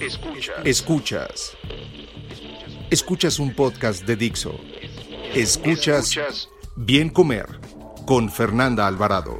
Escuchas. Escuchas. Escuchas un podcast de Dixo. Escuchas Bien Comer con Fernanda Alvarado.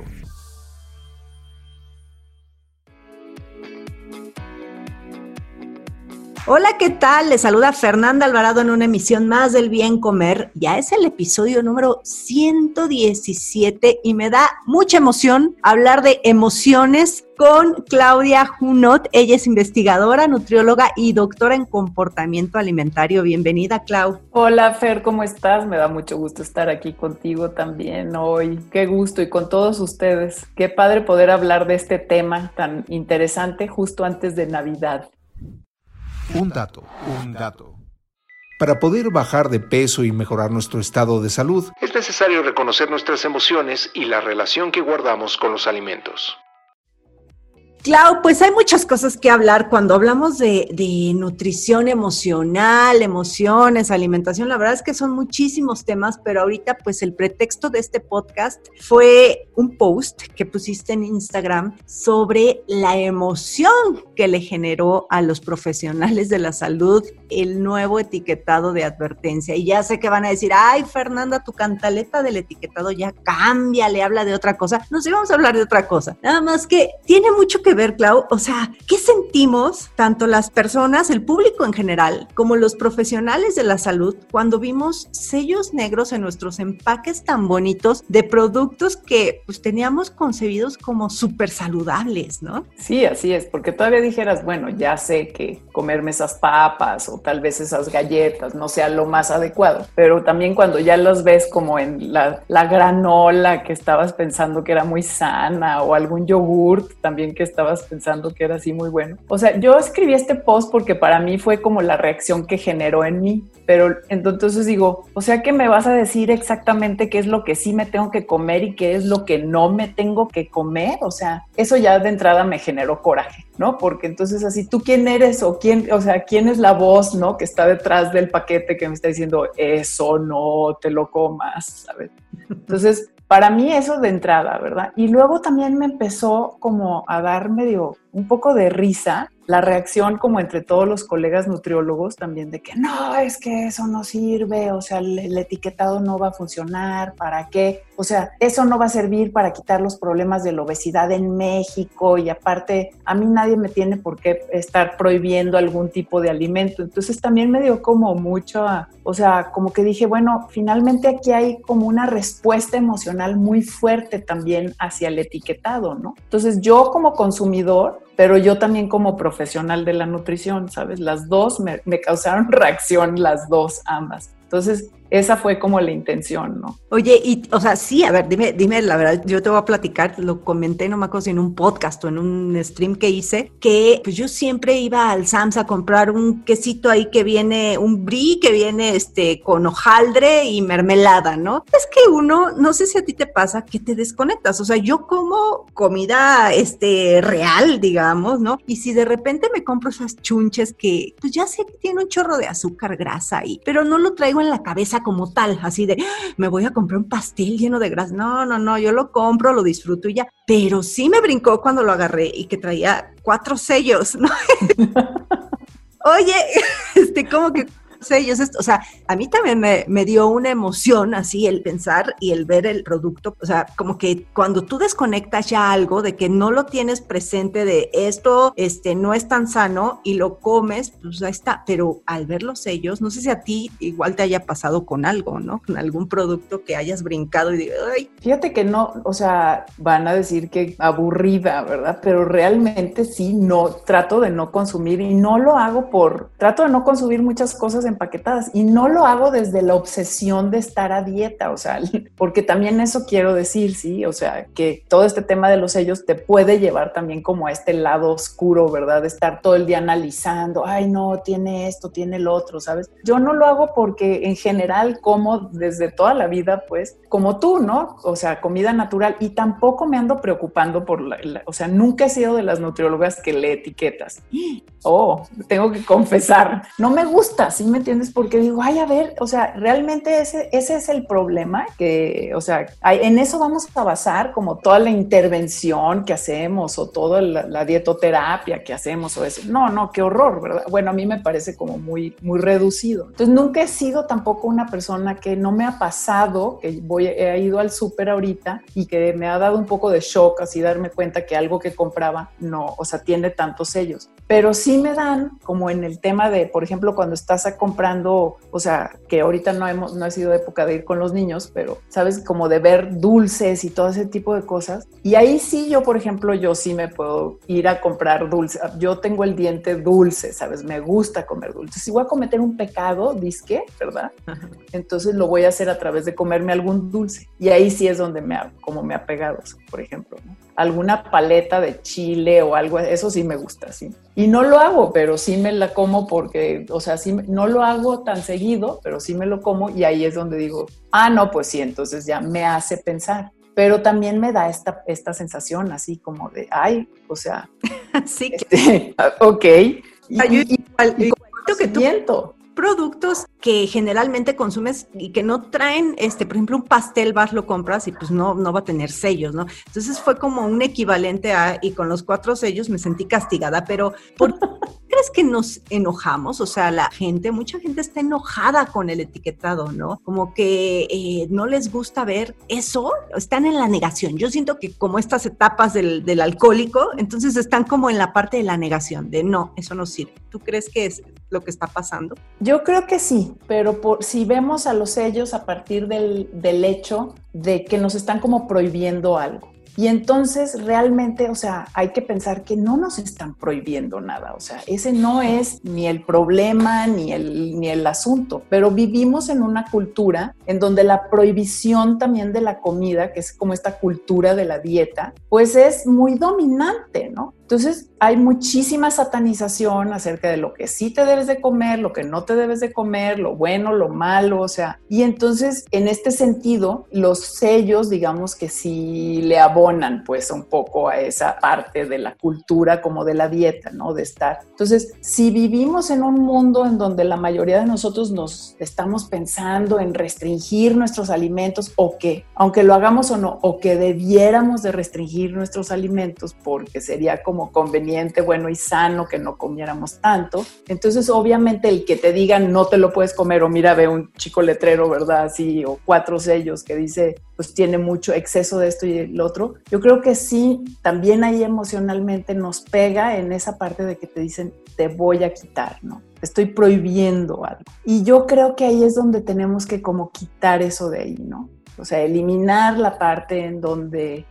Hola, ¿qué tal? Les saluda Fernanda Alvarado en una emisión más del Bien Comer. Ya es el episodio número 117 y me da mucha emoción hablar de emociones con Claudia Junot. Ella es investigadora, nutrióloga y doctora en comportamiento alimentario. Bienvenida, Clau. Hola, Fer, ¿cómo estás? Me da mucho gusto estar aquí contigo también hoy. Qué gusto y con todos ustedes. Qué padre poder hablar de este tema tan interesante justo antes de Navidad. Un dato, un dato. Para poder bajar de peso y mejorar nuestro estado de salud, es necesario reconocer nuestras emociones y la relación que guardamos con los alimentos. Clau, pues hay muchas cosas que hablar cuando hablamos de, nutrición emocional, emociones, alimentación. La verdad es que son muchísimos temas, pero ahorita pues el pretexto de este podcast fue un post que pusiste en Instagram sobre la emoción que le generó a los profesionales de la salud el nuevo etiquetado de advertencia. Y ya sé que van a decir, ay Fernanda, tu cantaleta del etiquetado ya cambia, le habla de otra cosa. No sé, vamos a hablar de otra cosa. Nada más que tiene mucho que ver, Clau? O sea, ¿qué sentimos tanto las personas, el público en general, como los profesionales de la salud cuando vimos sellos negros en nuestros empaques tan bonitos de productos que pues teníamos concebidos como súper saludables, ¿no? Sí, así es, porque todavía dijeras, bueno, ya sé que comerme esas papas o tal vez esas galletas no sea lo más adecuado, pero también cuando ya los ves como en la, la granola que estabas pensando que era muy sana o algún yogurt también que está estabas pensando que era así muy bueno. O sea, yo escribí este post porque para mí fue como la reacción que generó en mí, pero entonces digo, o sea que me vas a decir exactamente qué es lo que sí me tengo que comer y qué es lo que no me tengo que comer. O sea, eso ya de entrada me generó coraje, ¿no? Porque entonces así, ¿tú quién eres o quién, o sea, quién es la voz, ¿no? Que está detrás del paquete que me está diciendo, eso no te lo comas, ¿sabes? Entonces, para mí eso de entrada, ¿verdad? Y luego también me empezó como a dar medio un poco de risa la reacción como entre todos los colegas nutriólogos también de que no, es que eso no sirve, o sea, el, etiquetado no va a funcionar, ¿para qué? O sea, eso no va a servir para quitar los problemas de la obesidad en México y aparte a mí nadie me tiene por qué estar prohibiendo algún tipo de alimento. Entonces también me dio como mucho, o sea, como que dije, bueno, finalmente aquí hay como una respuesta emocional muy fuerte también hacia el etiquetado, ¿no? Entonces yo como consumidor pero yo también como profesional de la nutrición, ¿sabes? Las dos me, causaron reacción, las dos, ambas. Entonces, esa fue como la intención, ¿no? Oye, y, o sea, sí, a ver, dime, dime la verdad, yo te voy a platicar, lo comenté, no me acuerdo en un podcast o en un stream que hice, que pues yo siempre iba al Sams a comprar un quesito ahí que viene, un brie que viene este con hojaldre y mermelada, ¿no? Es que uno, no sé si a ti te pasa que te desconectas, o sea, yo como comida este real, digamos, ¿no? Y si de repente me compro esas chunches que pues ya sé que tiene un chorro de azúcar, grasa ahí, pero no lo traigo en la cabeza como tal, así de, me voy a comprar un pastel lleno de grasa. No, no, no, yo lo compro, lo disfruto y ya. Pero sí me brincó cuando lo agarré y que traía cuatro sellos, ¿no? Oye, este, como que ellos, o sea, a mí también me, dio una emoción así el pensar y el ver el producto, o sea, como que cuando tú desconectas ya algo de que no lo tienes presente de esto, este, no es tan sano y lo comes, pues ahí está, pero al ver los sellos, no sé si a ti igual te haya pasado con algo, ¿no? Con algún producto que hayas brincado y digo, ay. Fíjate que no, o sea, van a decir que aburrida, ¿verdad? Pero realmente sí, no, trato de no consumir y no lo hago por, trato de no consumir muchas cosas empaquetadas y no lo hago desde la obsesión de estar a dieta, o sea, porque también eso quiero decir, sí, o sea, que todo este tema de los sellos te puede llevar también como a este lado oscuro, ¿verdad? De estar todo el día analizando, ay, no, tiene esto, tiene el otro, ¿sabes? Yo no lo hago porque en general como desde toda la vida, pues, como tú, ¿no? O sea, comida natural y tampoco me ando preocupando por la, o sea, nunca he sido de las nutriólogas que lee etiquetas. Oh, tengo que confesar, no me gusta, ¿sí me entiendes? Porque digo, ay, a ver, o sea, realmente ese, ese es el problema, que, o sea, en eso vamos a basar como toda la intervención que hacemos o toda la, dietoterapia que hacemos o eso. No, no, qué horror, ¿verdad? Bueno, a mí me parece como muy, muy reducido. Entonces, nunca he sido tampoco una persona que no me ha pasado, que voy, he ido al súper ahorita y que me ha dado un poco de shock así darme cuenta que algo que compraba no, o sea, tiene tantos sellos. Pero sí me dan, como en el tema de, por ejemplo, cuando estás comprando, o sea, que ahorita no, hemos, no ha sido época de ir con los niños, pero, ¿sabes? Como de ver dulces y todo ese tipo de cosas. Y ahí sí yo, por ejemplo, yo sí me puedo ir a comprar dulce. Yo tengo el diente dulce, ¿sabes? Me gusta comer dulces. Si voy a cometer un pecado, disque, ¿verdad? Entonces lo voy a hacer a través de comerme algún dulce. Y ahí sí es donde me ha, como me ha pegado, por ejemplo, ¿no? Alguna paleta de chile o algo, eso sí me gusta, sí. Y no lo hago, pero sí me la como porque, o sea, sí, no lo hago tan seguido, pero sí me lo como y ahí es donde digo, ah, no, pues sí, entonces ya me hace pensar. Pero también me da esta, esta sensación así como de, ay, o sea, sí, que... Este, ok. Y, que tú, productos que generalmente consumes y que no traen, este, por ejemplo, un pastel vas, lo compras y pues no, no va a tener sellos, ¿no? Entonces fue como un equivalente a, y con los cuatro sellos me sentí castigada, pero ¿por crees que nos enojamos? O sea, la gente, mucha gente está enojada con el etiquetado, ¿no? Como que eh, no les gusta ver eso, están en la negación. Yo siento que como estas etapas del, alcohólico, entonces están como en la parte de la negación, de no, eso no sirve. ¿Tú crees que es lo que está pasando? Yo creo que sí, pero por, si vemos a los sellos a partir del hecho de que nos están como prohibiendo algo. Y entonces realmente, o sea, hay que pensar que no nos están prohibiendo nada, o sea, ese no es ni el problema ni el, ni el asunto, pero vivimos en una cultura en donde la prohibición también de la comida, que es como esta cultura de la dieta, pues es muy dominante, ¿no? Entonces, hay muchísima satanización acerca de lo que sí te debes de comer, lo que no te debes de comer, lo bueno, lo malo, o sea, y entonces, en este sentido, los sellos, digamos que sí le abonan pues un poco a esa parte de la cultura como de la dieta, ¿no? De estar. Entonces, si vivimos en un mundo en donde la mayoría de nosotros nos estamos pensando en restringir nuestros alimentos o que, aunque lo hagamos o no, o que debiéramos de restringir nuestros alimentos porque sería como conveniente, bueno y sano que no comiéramos tanto. Entonces, obviamente, el que te digan no te lo puedes comer, o mira, ve un chico letrero, ¿verdad? Así, o cuatro sellos que dice, pues tiene mucho exceso de esto y el otro. Yo creo que sí, también ahí emocionalmente nos pega en esa parte de que te dicen, te voy a quitar, ¿no? Estoy prohibiendo algo. Y yo creo que ahí es donde tenemos que como quitar eso de ahí, ¿no? O sea, eliminar la parte en donde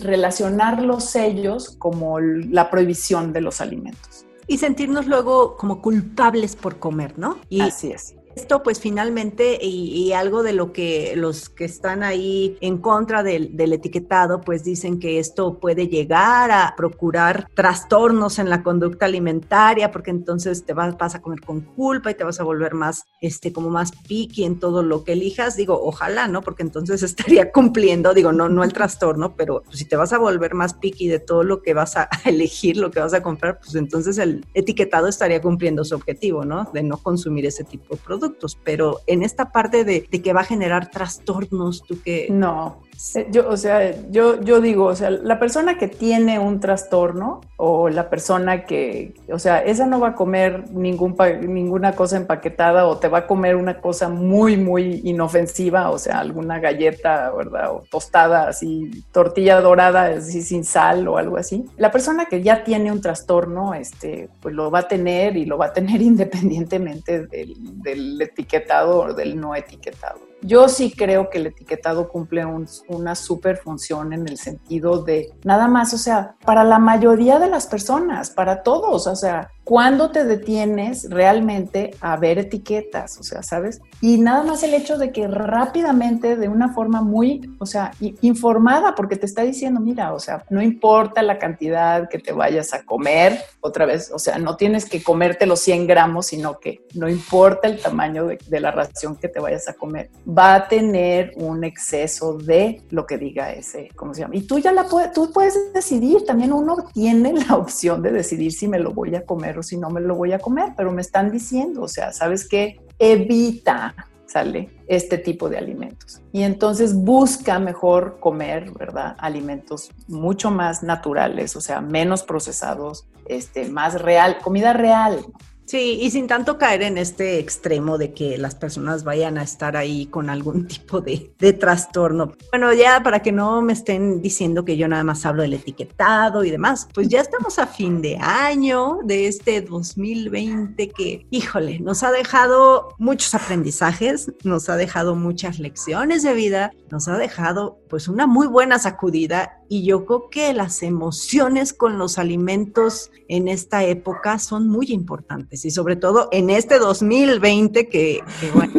relacionar los sellos como la prohibición de los alimentos. Y sentirnos luego como culpables por comer, ¿no? Y Así es esto, pues finalmente, y, algo de lo que los que están ahí en contra del, etiquetado, pues dicen que esto puede llegar a procurar trastornos en la conducta alimentaria, porque entonces te vas, a comer con culpa y te vas a volver más, este, como más picky en todo lo que elijas. Digo, ojalá, ¿no? Porque entonces estaría cumpliendo, digo, no, no el trastorno, pero si te vas a volver más picky de todo lo que vas a elegir, lo que vas a comprar, pues entonces el etiquetado estaría cumpliendo su objetivo, ¿no? De no consumir ese tipo de productos pero en esta parte de, que va a generar trastornos, tú que... No, yo, o sea, yo, yo digo, o sea, la persona que tiene un trastorno o la persona que, o sea, esa no va a comer ningún, ninguna cosa empaquetada o te va a comer una cosa muy, muy inofensiva, o sea, alguna galleta, ¿verdad? O tostada, así, tortilla dorada, así sin sal o algo así. La persona que ya tiene un trastorno, este, pues lo va a tener y lo va a tener independientemente del, del etiquetado o del no etiquetado. Yo sí creo que el etiquetado cumple una super función en el sentido de nada más, o sea, para la mayoría de las personas, para todos, o sea, ¿cuándo te detienes realmente a ver etiquetas? O sea, ¿sabes? Y nada más el hecho de que rápidamente, de una forma muy, o sea, informada, porque te está diciendo, mira, o sea, no importa la cantidad que te vayas a comer, otra vez, o sea, no tienes que comerte los 100 gramos, sino que no importa el tamaño de, de la ración que te vayas a comer, va a tener un exceso de lo que diga ese, ¿cómo se llama? Y tú ya la puedes, tú puedes decidir, también uno tiene la opción de decidir si me lo voy a comer si no me lo voy a comer, pero me están diciendo, o sea, ¿sabes qué? Evita sale este tipo de alimentos. Y entonces busca mejor comer, ¿verdad? Alimentos mucho más naturales, o sea, menos procesados, este, más real, comida real, Sí, y sin tanto caer en este extremo de que las personas vayan a estar ahí con algún tipo de, trastorno. Bueno, ya para que no me estén diciendo que yo nada más hablo del etiquetado y demás, pues ya estamos a fin de año de este 2020 que, híjole, nos ha dejado muchos aprendizajes, nos ha dejado muchas lecciones de vida, nos ha dejado pues una muy buena sacudida y yo creo que las emociones con los alimentos en esta época son muy importantes y sobre todo en este 2020 que, que bueno,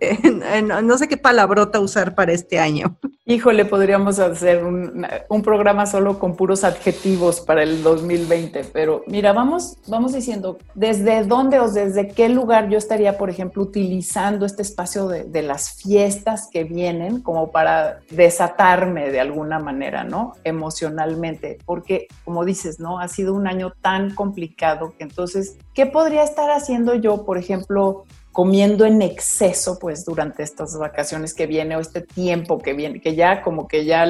no sé qué palabrota usar para este año. Híjole, podríamos hacer un, programa solo con puros adjetivos para el 2020, pero mira, vamos, vamos diciendo desde dónde o desde qué lugar yo estaría, por ejemplo, utilizando este espacio de, de las fiestas que vienen como para desatarme de alguna manera, ¿no? Emocionalmente, porque como dices, ¿no? Ha sido un año tan complicado que entonces, ¿qué podría estar haciendo yo, por ejemplo, comiendo en exceso, pues durante estas vacaciones que viene o este tiempo que viene, que ya como que ya,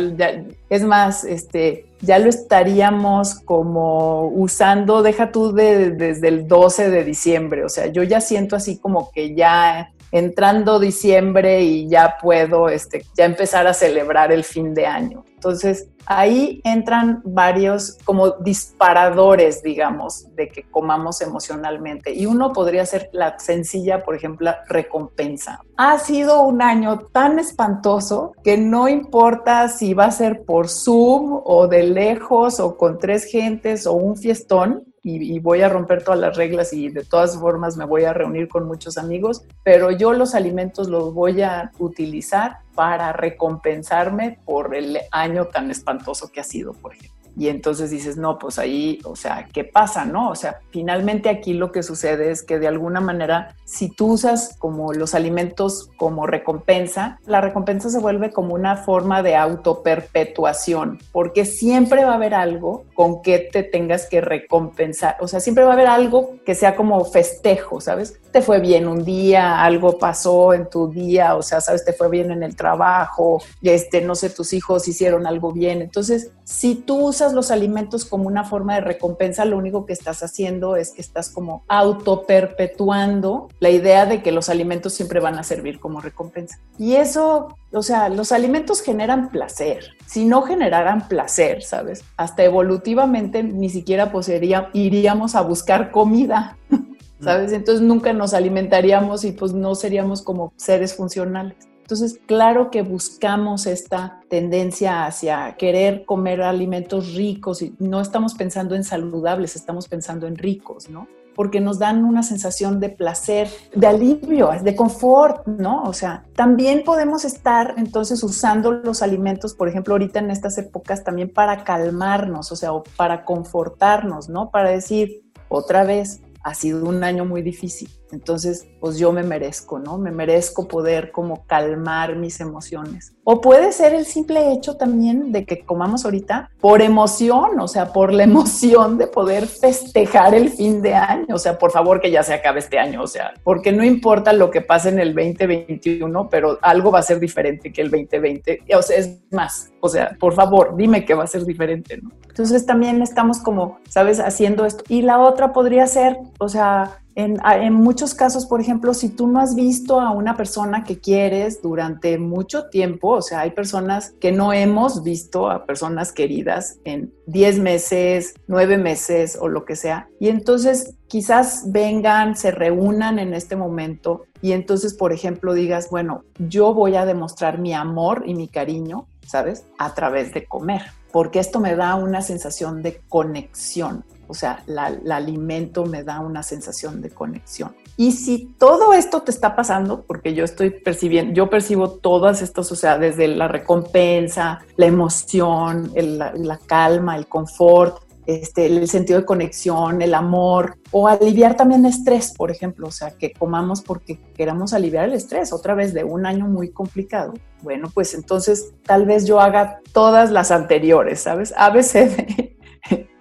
es más, este, ya lo estaríamos como usando, deja tú desde el 12 de diciembre, o sea, yo ya siento así como que ya entrando diciembre y ya puedo este, ya empezar a celebrar el fin de año. Entonces, ahí entran varios como disparadores, digamos, de que comamos emocionalmente. Y uno podría ser la sencilla, por ejemplo, recompensa. Ha sido un año tan espantoso que no importa si va a ser por Zoom o de lejos o con tres gentes o un fiestón, y, voy a romper todas las reglas y de todas formas me voy a reunir con muchos amigos, pero yo los alimentos los voy a utilizar para recompensarme por el año tan espantoso que ha sido, por ejemplo. Y entonces dices, no, pues ahí, o sea, ¿qué pasa, no? O sea, finalmente aquí lo que sucede es que de alguna manera, si tú usas como los alimentos como recompensa, la recompensa se vuelve como una forma de autoperpetuación, porque siempre va a haber algo con que te tengas que recompensar. O sea, siempre va a haber algo que sea como festejo, ¿sabes? Te fue bien un día, algo pasó en tu día, o sea, ¿sabes? Te fue bien en el trabajo, este, no sé, tus hijos hicieron algo bien. Entonces, si tú usas los alimentos como una forma de recompensa, lo único que estás haciendo es que estás como autoperpetuando la idea de que los alimentos siempre van a servir como recompensa. Y eso, o sea, los alimentos generan placer. Si no generaran placer, ¿sabes? Hasta evolutivamente ni siquiera poseería, iríamos a buscar comida. ¿Sabes? Entonces nunca nos alimentaríamos y pues no seríamos como seres funcionales. Entonces, claro que buscamos esta tendencia hacia querer comer alimentos ricos y no estamos pensando en saludables, estamos pensando en ricos, ¿no? porque nos dan una sensación de placer, de alivio, de confort, ¿no? O sea, también podemos estar entonces usando los alimentos, por ejemplo, ahorita en estas épocas también para calmarnos, o sea, o para confortarnos, ¿no? Para decir, otra vez, ha sido un año muy difícil. Entonces, pues yo me merezco, ¿no? Me merezco poder como calmar mis emociones. O puede ser el simple hecho también de que comamos ahorita por emoción, o sea, por la emoción de poder festejar el fin de año. O sea, por favor que ya se acabe este año, o sea, porque no importa lo que pase en el 2021, pero algo va a ser diferente que el 2020. O sea, es más, o sea, por favor, dime que va a ser diferente, ¿no? Entonces también estamos como, ¿sabes?, haciendo esto. Y la otra podría ser, o sea, en, muchos casos, por ejemplo, si tú no has visto a una persona que quieres durante mucho tiempo, o sea, hay personas que no hemos visto a personas queridas en 10 meses, 9 meses o lo que sea, y entonces quizás vengan, se reúnan en este momento y entonces, por ejemplo, digas, bueno, yo voy a demostrar mi amor y mi cariño, ¿sabes? A través de comer porque esto me da una sensación de conexión. O sea, el alimento me da una sensación de conexión. Y si todo esto te está pasando, porque yo estoy percibiendo, yo percibo todas estas, o sea, desde la recompensa, la emoción, la, calma, el confort, este, el sentido de conexión, el amor, o aliviar también estrés, por ejemplo, o sea, que comamos porque queramos aliviar el estrés, otra vez de un año muy complicado. Bueno, pues entonces tal vez yo haga todas las anteriores, ¿sabes? ABCD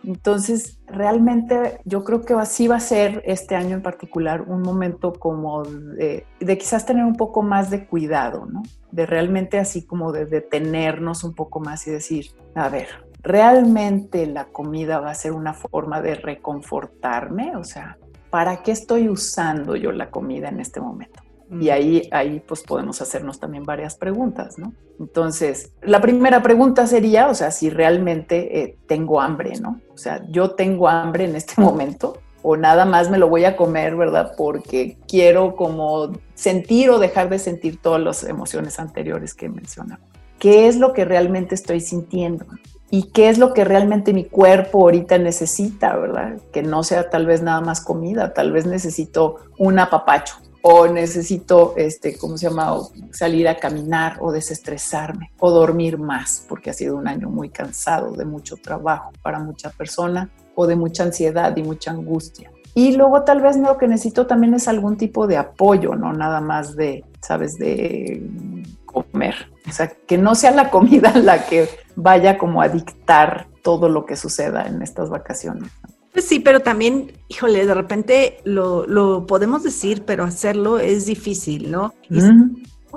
entonces, realmente yo creo que así va a ser este año en particular un momento como de, quizás tener un poco más de cuidado, ¿no? De realmente así como de detenernos un poco más y decir, a ver, ¿realmente la comida va a ser una forma de reconfortarme? O sea, ¿para qué estoy usando yo la comida en este momento? Y ahí, ahí pues podemos hacernos también varias preguntas, ¿no? Entonces, la primera pregunta sería, o sea, si realmente eh, tengo hambre, ¿no? O sea, yo tengo hambre en este momento o nada más me lo voy a comer, ¿verdad? Porque quiero como sentir o dejar de sentir todas las emociones anteriores que mencionaba. ¿Qué es lo que realmente estoy sintiendo? ¿Y qué es lo que realmente mi cuerpo ahorita necesita, verdad? Que no sea tal vez nada más comida, tal vez necesito un apapacho, o necesito, este, ¿cómo se llama? salir a caminar o desestresarme o dormir más, porque ha sido un año muy cansado de mucho trabajo para mucha persona o de mucha ansiedad y mucha angustia. Y luego tal vez lo que necesito también es algún tipo de apoyo, no nada más de, sabes, de comer. O sea, que no sea la comida la que vaya como a dictar todo lo que suceda en estas vacaciones. Pues sí, pero también, híjole, de repente lo, lo podemos decir, pero hacerlo es difícil, ¿no?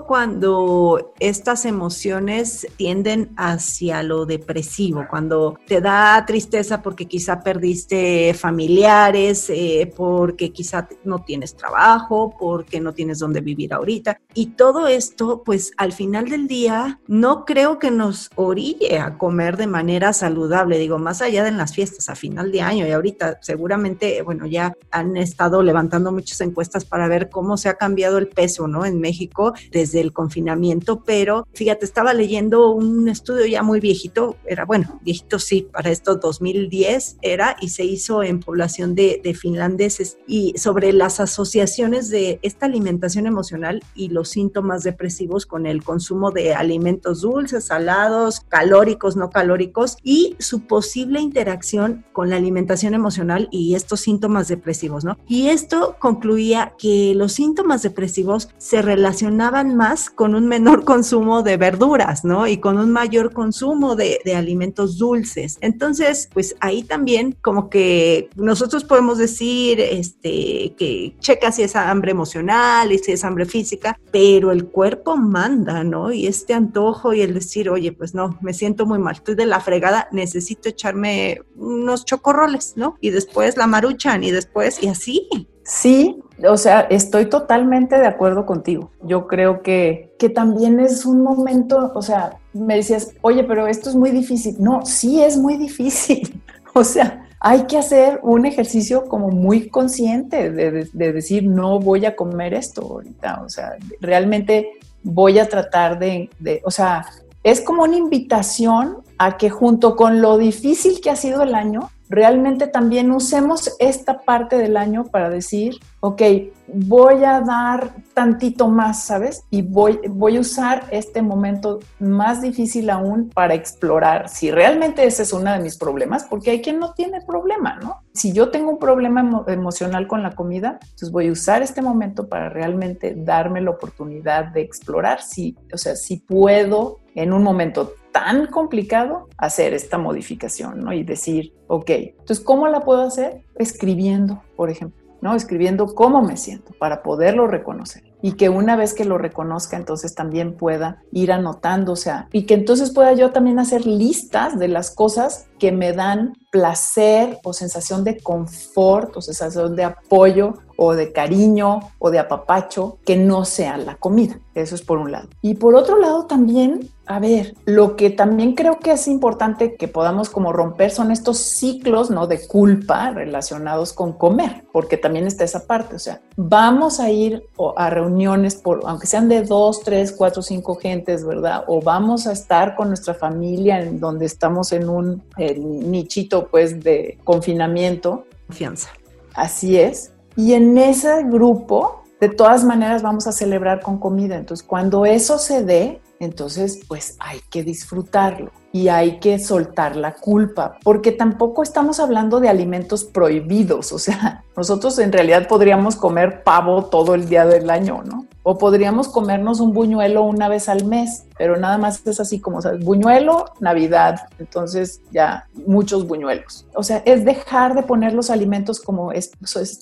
Cuando estas emociones tienden hacia lo depresivo, cuando te da tristeza porque quizá perdiste familiares, eh, porque quizá no tienes trabajo, porque no tienes dónde vivir ahorita. Y todo esto, pues al final del día, no creo que nos orille a comer de manera saludable, digo, más allá de las fiestas, a final de año y ahorita seguramente, bueno, ya han estado levantando muchas encuestas para ver cómo se ha cambiado el peso, ¿no? En México desde del confinamiento, pero fíjate, estaba leyendo un estudio ya muy viejito, era bueno, viejito sí, para esto 2010 era, y se hizo en población de, de finlandeses, y sobre las asociaciones de esta alimentación emocional y los síntomas depresivos con el consumo de alimentos dulces, salados, calóricos, no calóricos, y su posible interacción con la alimentación emocional y estos síntomas depresivos, ¿no? Y esto concluía que los síntomas depresivos se relacionaban más con un menor consumo de verduras, ¿no? Y con un mayor consumo de, alimentos dulces. Entonces, pues ahí también como que nosotros podemos decir, este, que checa si es hambre emocional y si es hambre física, pero el cuerpo manda, ¿no? Y este antojo y el decir, oye, pues no, me siento muy mal, estoy de la fregada, necesito echarme unos chocorroles, ¿no? Y después la maruchan y después, y así. Sí, o sea, estoy totalmente de acuerdo contigo. Yo creo que, que también es un momento, o sea, me decías, oye, pero esto es muy difícil. No, sí es muy difícil. O sea, hay que hacer un ejercicio como muy consciente de, decir, no voy a comer esto ahorita. O sea, realmente voy a tratar de, de, o sea, es como una invitación a que junto con lo difícil que ha sido el año, realmente también usemos esta parte del año para decir, ok, voy a dar tantito más, ¿sabes? Y voy, voy a usar este momento más difícil aún para explorar si realmente ese es uno de mis problemas, porque hay quien no tiene problema, ¿no? Si yo tengo un problema emocional con la comida, entonces voy a usar este momento para realmente darme la oportunidad de explorar si, o sea, si puedo en un momento tan complicado hacer esta modificación, ¿no? Y decir, ok, entonces, ¿cómo la puedo hacer? Escribiendo, por ejemplo, ¿no? Escribiendo cómo me siento para poderlo reconocer y que una vez que lo reconozca, entonces también pueda ir anotando, o sea, y que entonces pueda yo también hacer listas de las cosas que me dan placer o sensación de confort o sensación de apoyo o de cariño o de apapacho que no sea la comida. Eso es por un lado. Y por otro lado también, a ver, lo que también creo que es importante que podamos como romper son estos ciclos, ¿no? De culpa relacionados con comer, porque también está esa parte, o sea, vamos a ir a reuniones por, aunque sean de dos, tres, cuatro, cinco gentes, ¿verdad? O vamos a estar con nuestra familia en donde estamos en un nichito, pues, de confinamiento. Confianza. Así es. Y en ese grupo de todas maneras vamos a celebrar con comida. Entonces, cuando eso se dé, entonces, pues hay que disfrutarlo y hay que soltar la culpa, porque tampoco estamos hablando de alimentos prohibidos, o sea, nosotros en realidad podríamos comer pavo todo el día del año, ¿no? O podríamos comernos un buñuelo una vez al mes, pero nada más es así como, ¿sabes? Buñuelo, Navidad, entonces ya muchos buñuelos. O sea, es dejar de poner los alimentos como es,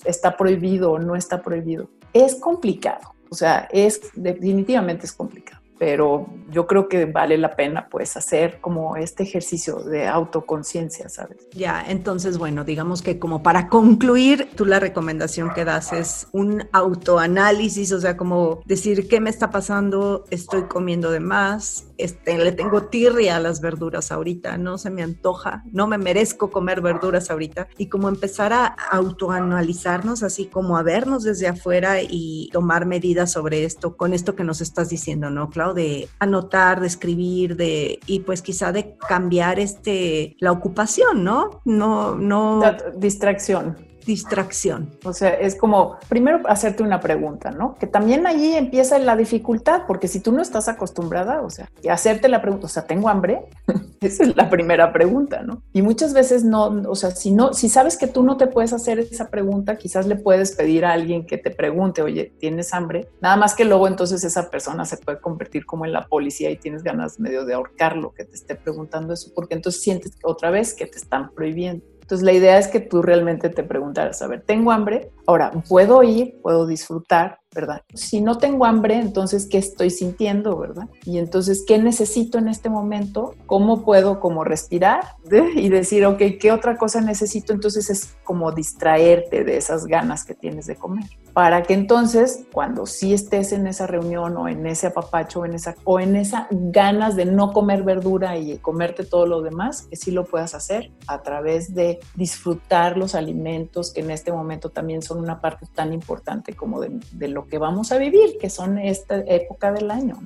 está prohibido o no está prohibido es complicado, o sea, es definitivamente es complicado pero yo creo que vale la pena pues hacer como este ejercicio de autoconciencia, ¿sabes? Ya, entonces bueno, digamos que como para concluir, tú la recomendación que das es un autoanálisis, o sea, como decir qué me está pasando, estoy comiendo de más, este, le tengo tirria a las verduras ahorita, no se me antoja, no me merezco comer verduras ahorita. Y como empezar a autoanalizarnos así como a vernos desde afuera y tomar medidas sobre esto, con esto que nos estás diciendo, ¿no, De anotar, de escribir, de, y pues quizá de cambiar este, la ocupación, ¿no? No, no. Distracción distracción. O sea, es como primero hacerte una pregunta, ¿no? Que también ahí empieza la dificultad, porque si tú no estás acostumbrada, o sea, hacerte la pregunta, o sea, ¿tengo hambre? Esa es la primera pregunta, ¿no? Y muchas veces no, o sea, si no, si sabes que tú no te puedes hacer esa pregunta, quizás le puedes pedir a alguien que te pregunte, oye, ¿tienes hambre? Nada más que luego entonces esa persona se puede convertir como en la policía y tienes ganas medio de ahorcarlo que te esté preguntando eso, porque entonces sientes otra vez que te están prohibiendo. Entonces la idea es que tú realmente te preguntaras, a ver, ¿tengo hambre? Ahora, ¿puedo ir? ¿Puedo disfrutar? ¿verdad? Si no tengo hambre, entonces, ¿qué estoy sintiendo, verdad? Y entonces, ¿qué necesito en este momento? ¿Cómo puedo como respirar y decir, ok, ¿qué otra cosa necesito? Entonces es como distraerte de esas ganas que tienes de comer. Para que entonces, cuando sí estés en esa reunión o en ese apapacho o en esa, o en esa ganas de no comer verdura y comerte todo lo demás, que sí lo puedas hacer a través de disfrutar los alimentos que en este momento también son una parte tan importante como de, de lo que vamos a vivir, que son esta época del año,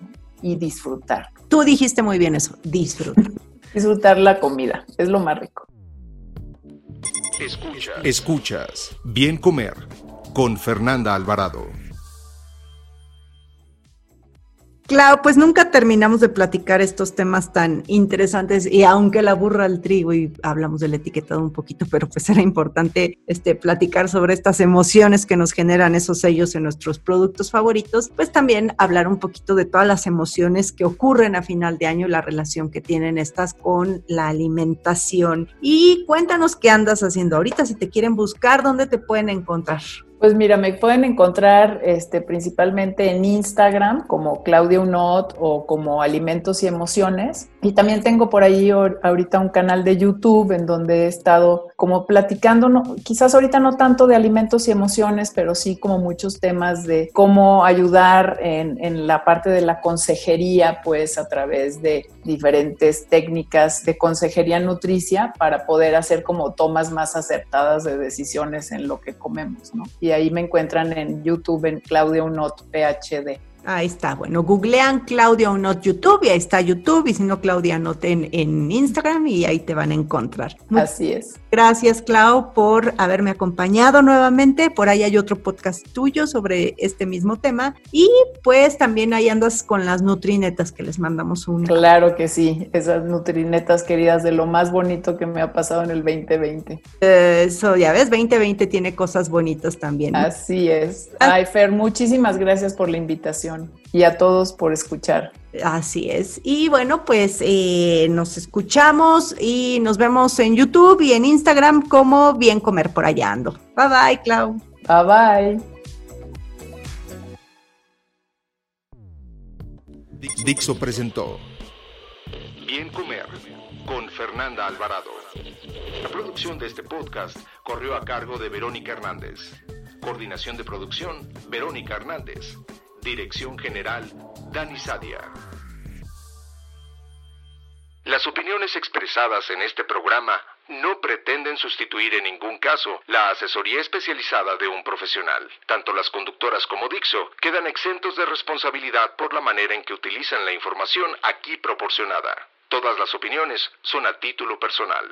y disfrutar. Tú dijiste muy bien eso, disfrutar. disfrutar la comida, es lo más rico. Escuchas. Escuchas. Bien comer con Fernanda Alvarado. Claro, pues nunca terminamos de platicar estos temas tan interesantes y aunque la burra al trigo y hablamos del etiquetado un poquito, pero pues era importante este, platicar sobre estas emociones que nos generan esos sellos en nuestros productos favoritos, pues también hablar un poquito de todas las emociones que ocurren a final de año la relación que tienen estas con la alimentación. Y cuéntanos qué andas haciendo ahorita, si te quieren buscar, ¿dónde te pueden encontrar? Pues mira, me pueden encontrar este, principalmente en Instagram como Claudia Unot o como Alimentos y Emociones. Y también tengo por ahí ahorita un canal de YouTube en donde he estado como platicando, no, quizás ahorita no tanto de alimentos y emociones, pero sí como muchos temas de cómo ayudar en, en la parte de la consejería, pues a través de diferentes técnicas de consejería nutricia para poder hacer como tomas más acertadas de decisiones en lo que comemos, ¿no? Y ahí me encuentran en YouTube en Claudia Unot PhD. Ahí está, bueno, googlean Claudia Unot YouTube y ahí está YouTube y si no Claudia Unot en, en Instagram y ahí te van a encontrar. Así es. Gracias Clau por haberme acompañado nuevamente. Por ahí hay otro podcast tuyo sobre este mismo tema y pues también ahí andas con las nutrinetas que les mandamos un. Claro que sí, esas nutrinetas queridas de lo más bonito que me ha pasado en el 2020. Eso, ya ves, 2020 tiene cosas bonitas también. Así es. Ah. Ay, Fer, muchísimas gracias por la invitación y a todos por escuchar. Así es. Y bueno, pues eh, nos escuchamos y nos vemos en YouTube y en Instagram como Bien Comer por allá ando. Bye bye, Clau. Bye bye. Dixo presentó Bien Comer con Fernanda Alvarado. La producción de este podcast corrió a cargo de Verónica Hernández. Coordinación de producción, Verónica Hernández. Dirección General, Dani Sadia. Las opiniones expresadas en este programa no pretenden sustituir en ningún caso la asesoría especializada de un profesional. Tanto las conductoras como Dixo quedan exentos de responsabilidad por la manera en que utilizan la información aquí proporcionada. Todas las opiniones son a título personal.